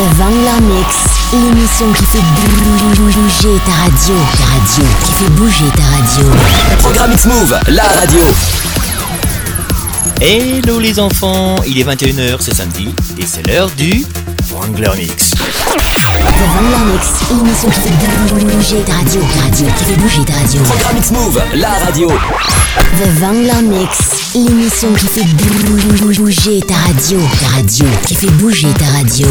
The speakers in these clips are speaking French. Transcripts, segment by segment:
The Vangler Mix, l'émission qui fait bouger ta radio. Ta radio, qui fait bouger ta radio. Programme X-Move, la radio. Hello les enfants, il est 21h, c'est samedi, et c'est l'heure du Wrangler Mix. The Vangler Mix, l'émission qui fait bouger ta radio. Radio, qui fait bouger ta radio. Programme X-Move, la radio. The Vangler Mix, l'émission qui fait bouger ta radio. Ta radio, qui fait bouger ta radio.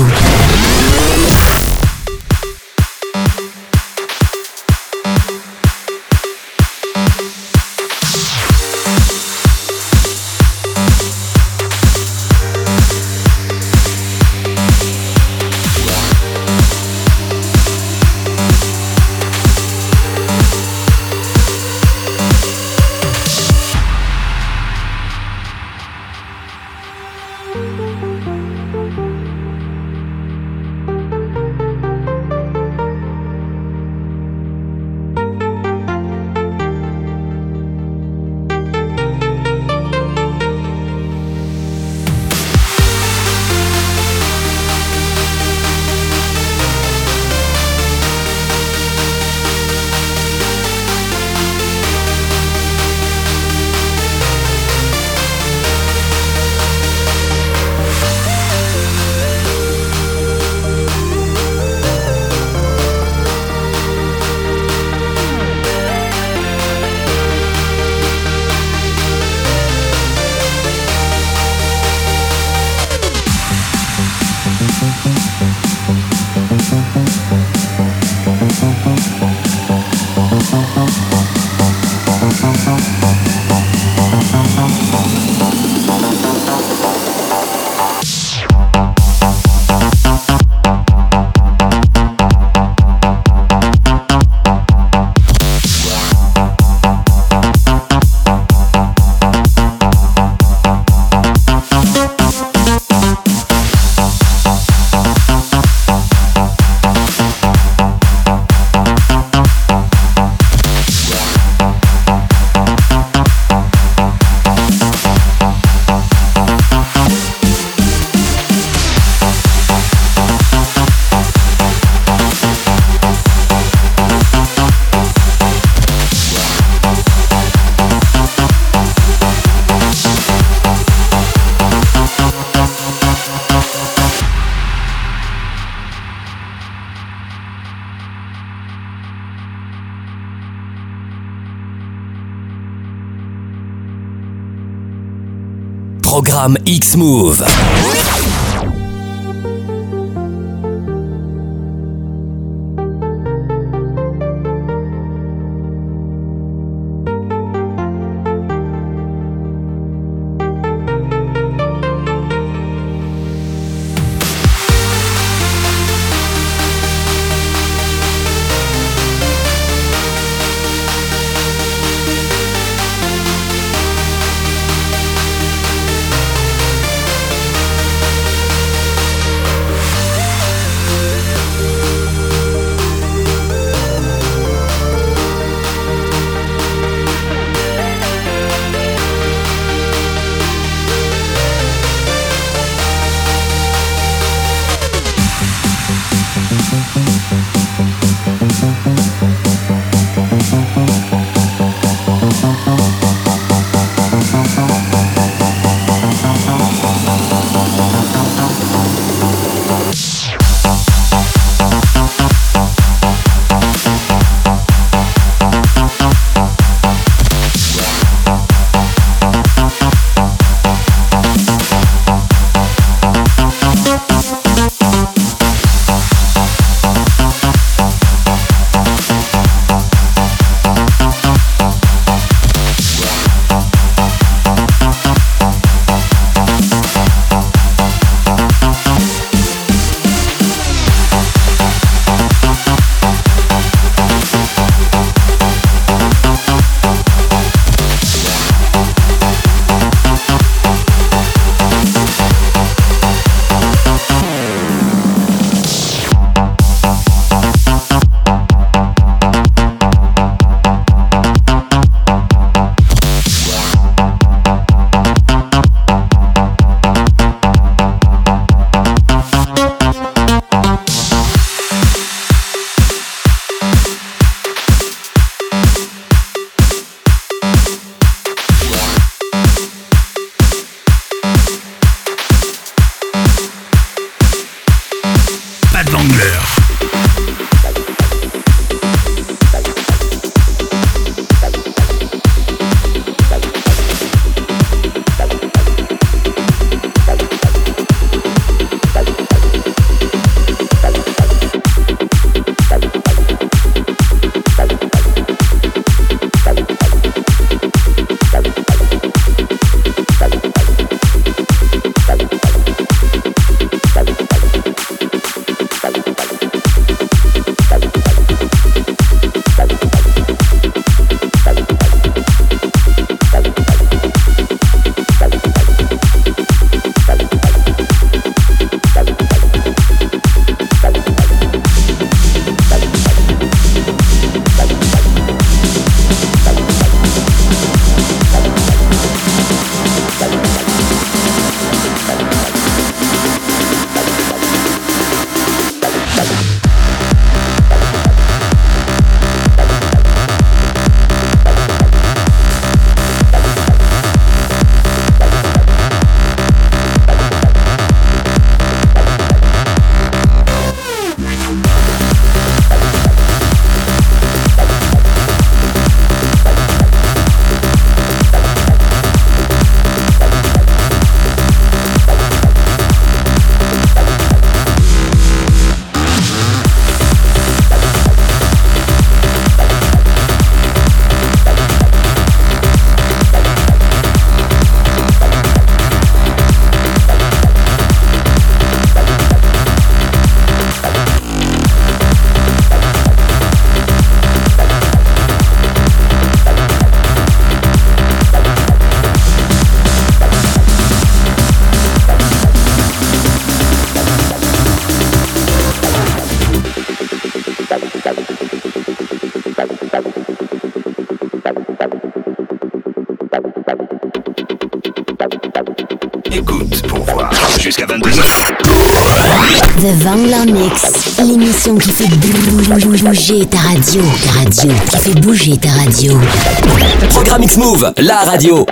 Programme X-Move. Jusqu'à 22h. The Vangler Mix, l'émission qui fait bouger ta radio. Ta radio, qui fait bouger ta radio. Programme X-Move, la radio.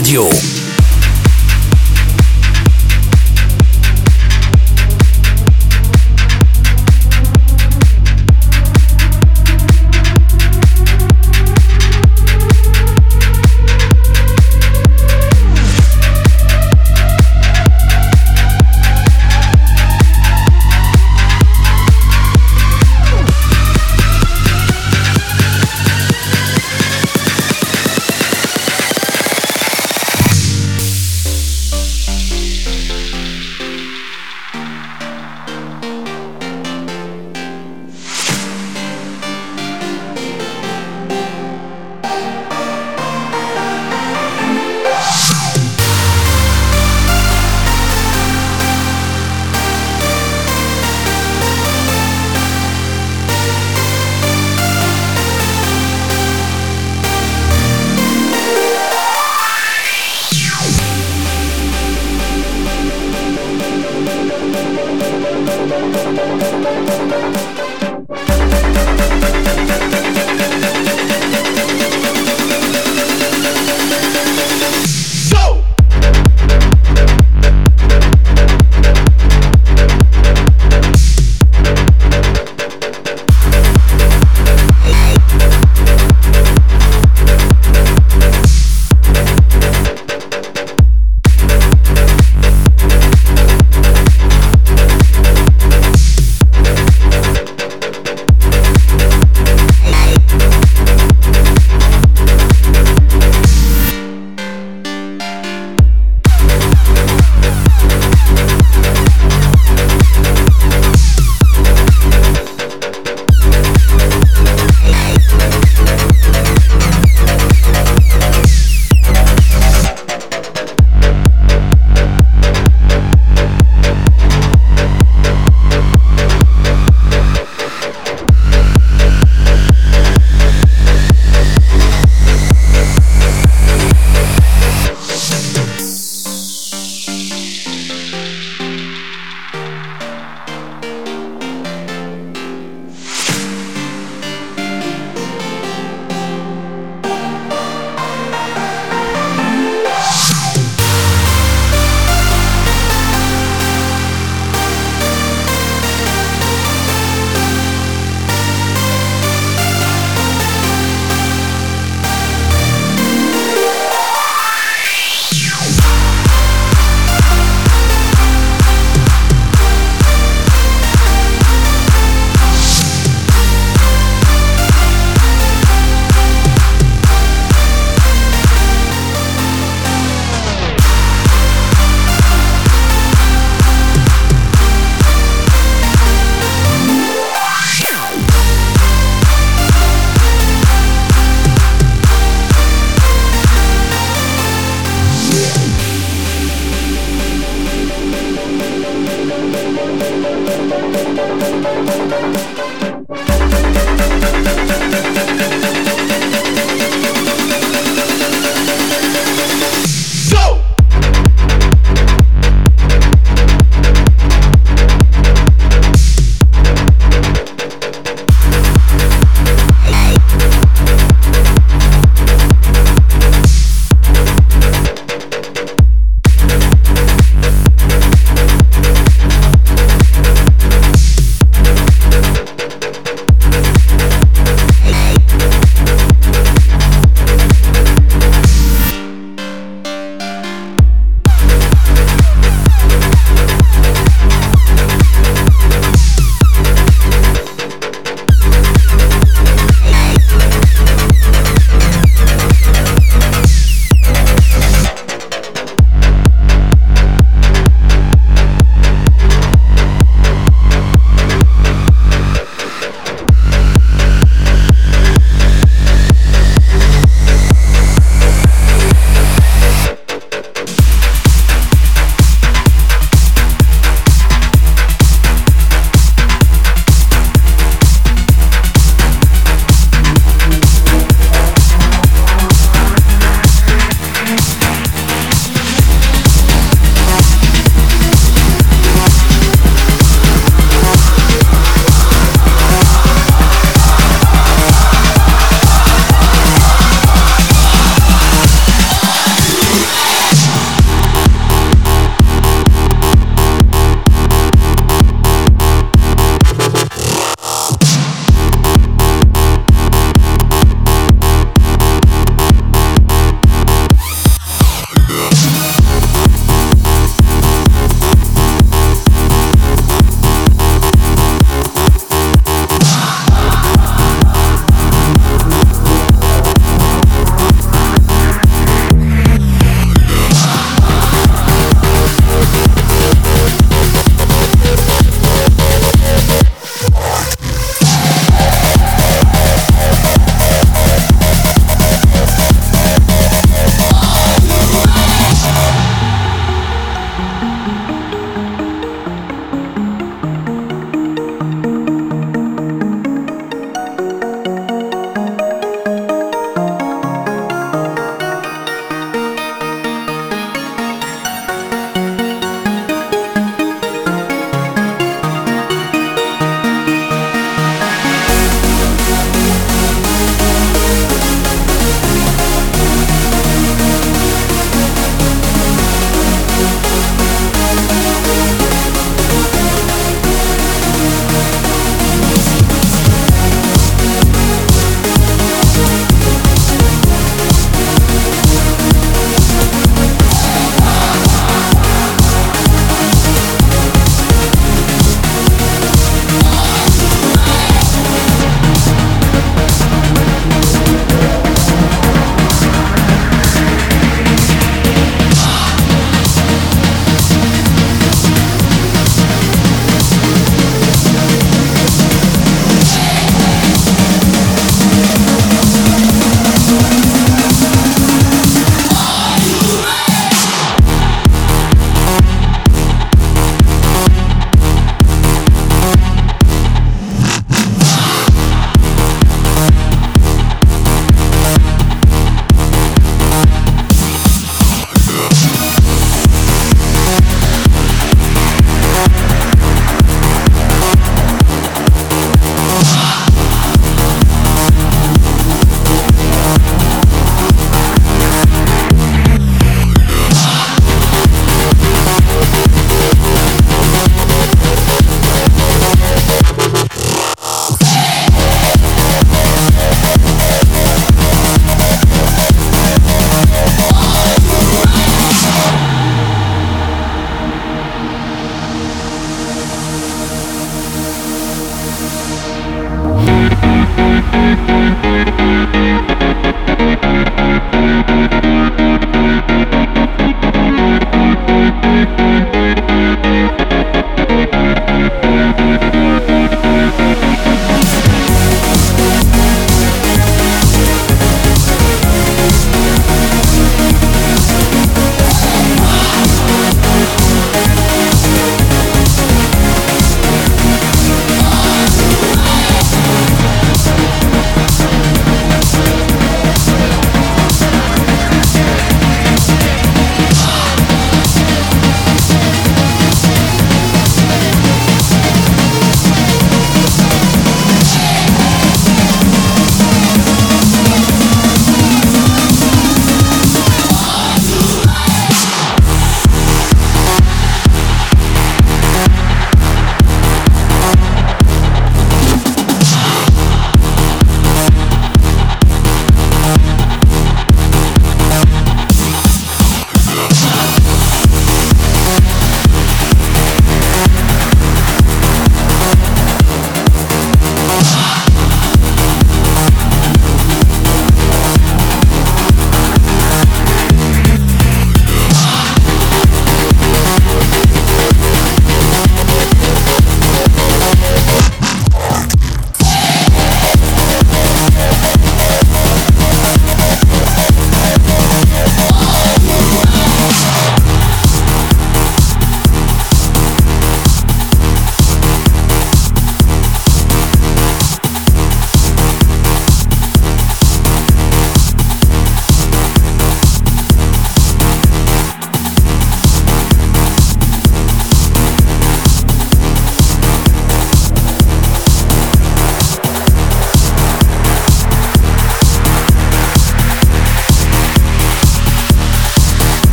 Radio.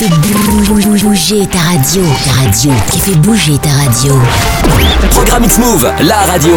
Fait bouger ta radio. Ta radio, qui fait bouger ta radio. Programme It's Move, la radio.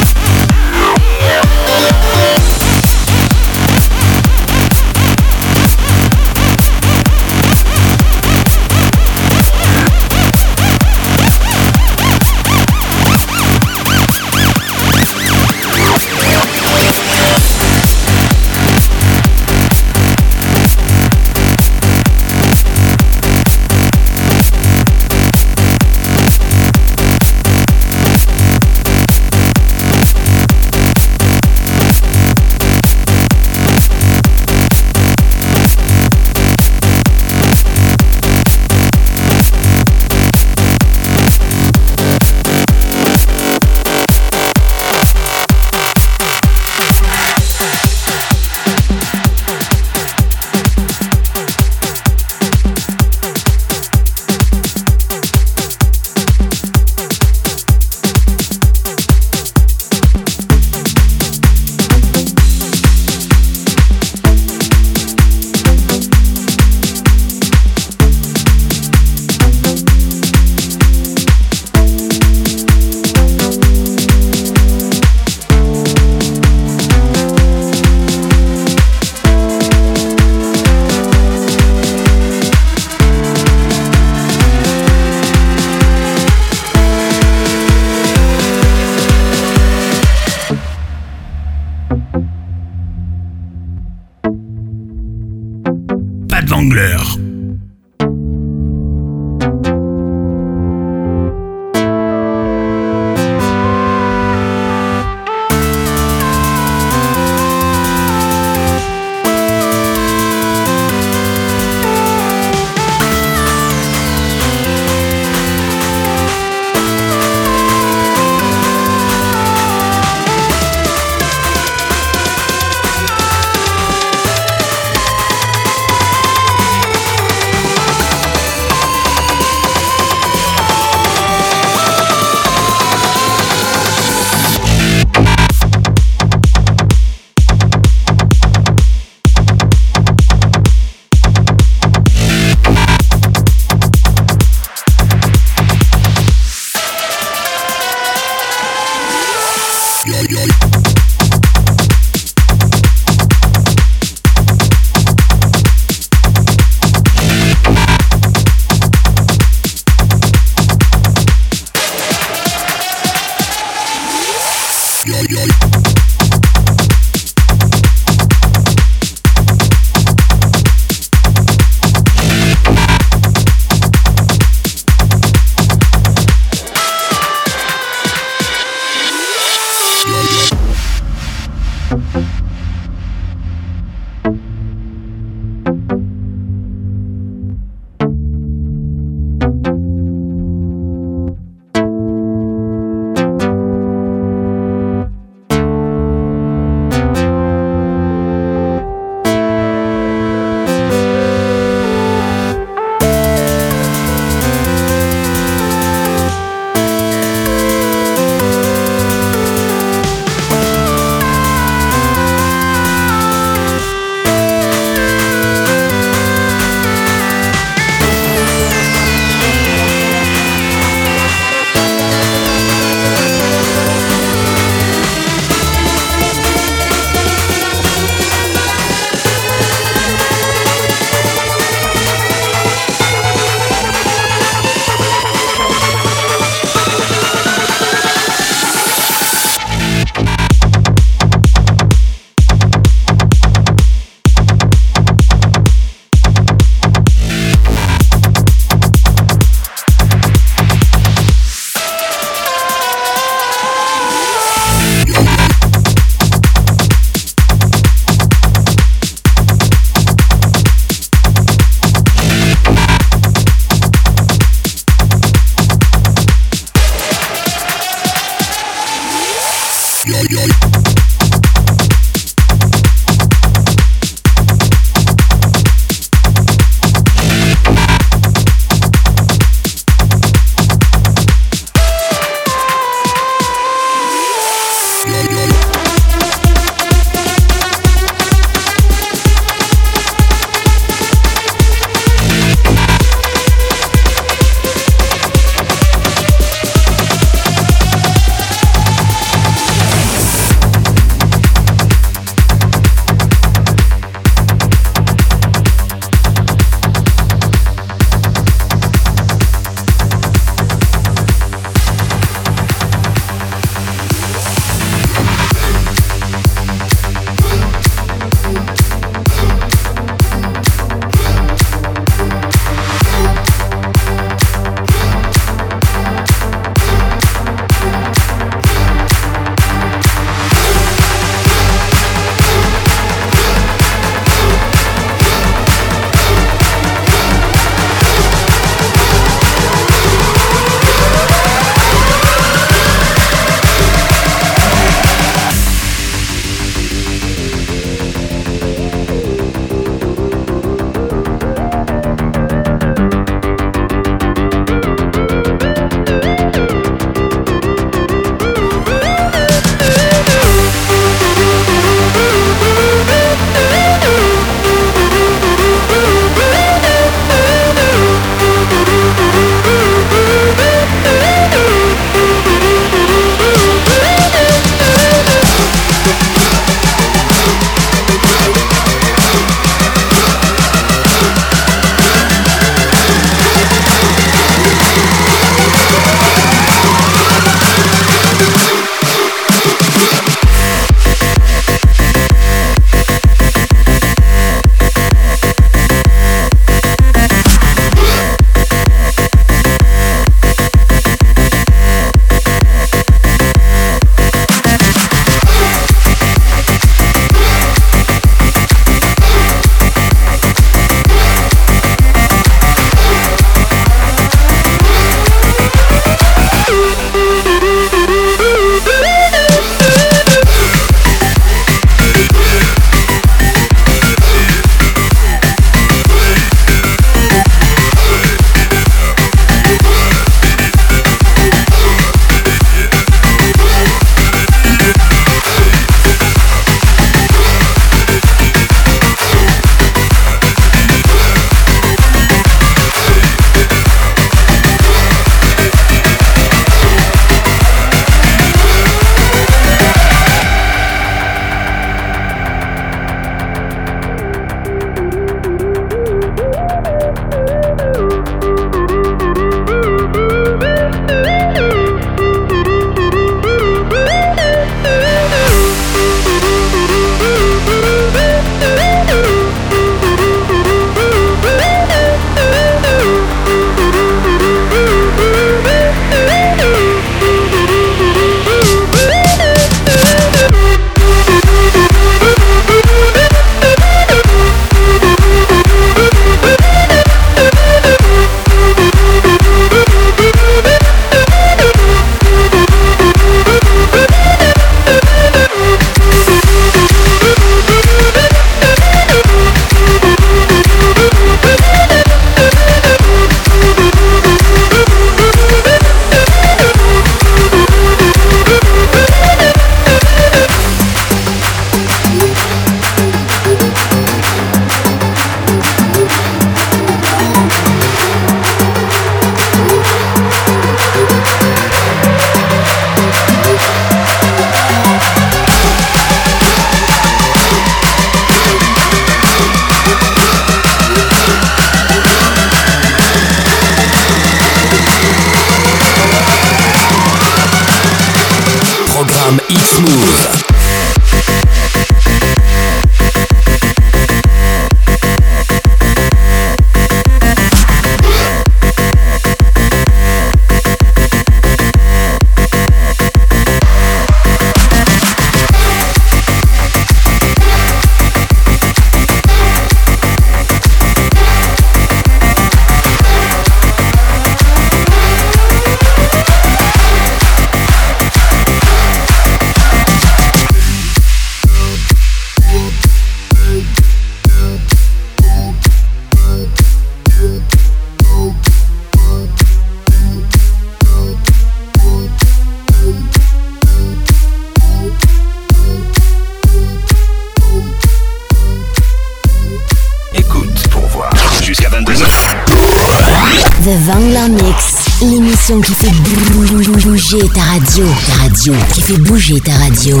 Radio. Qui fait bouger ta radio.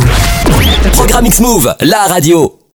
Programme X-Move, la radio.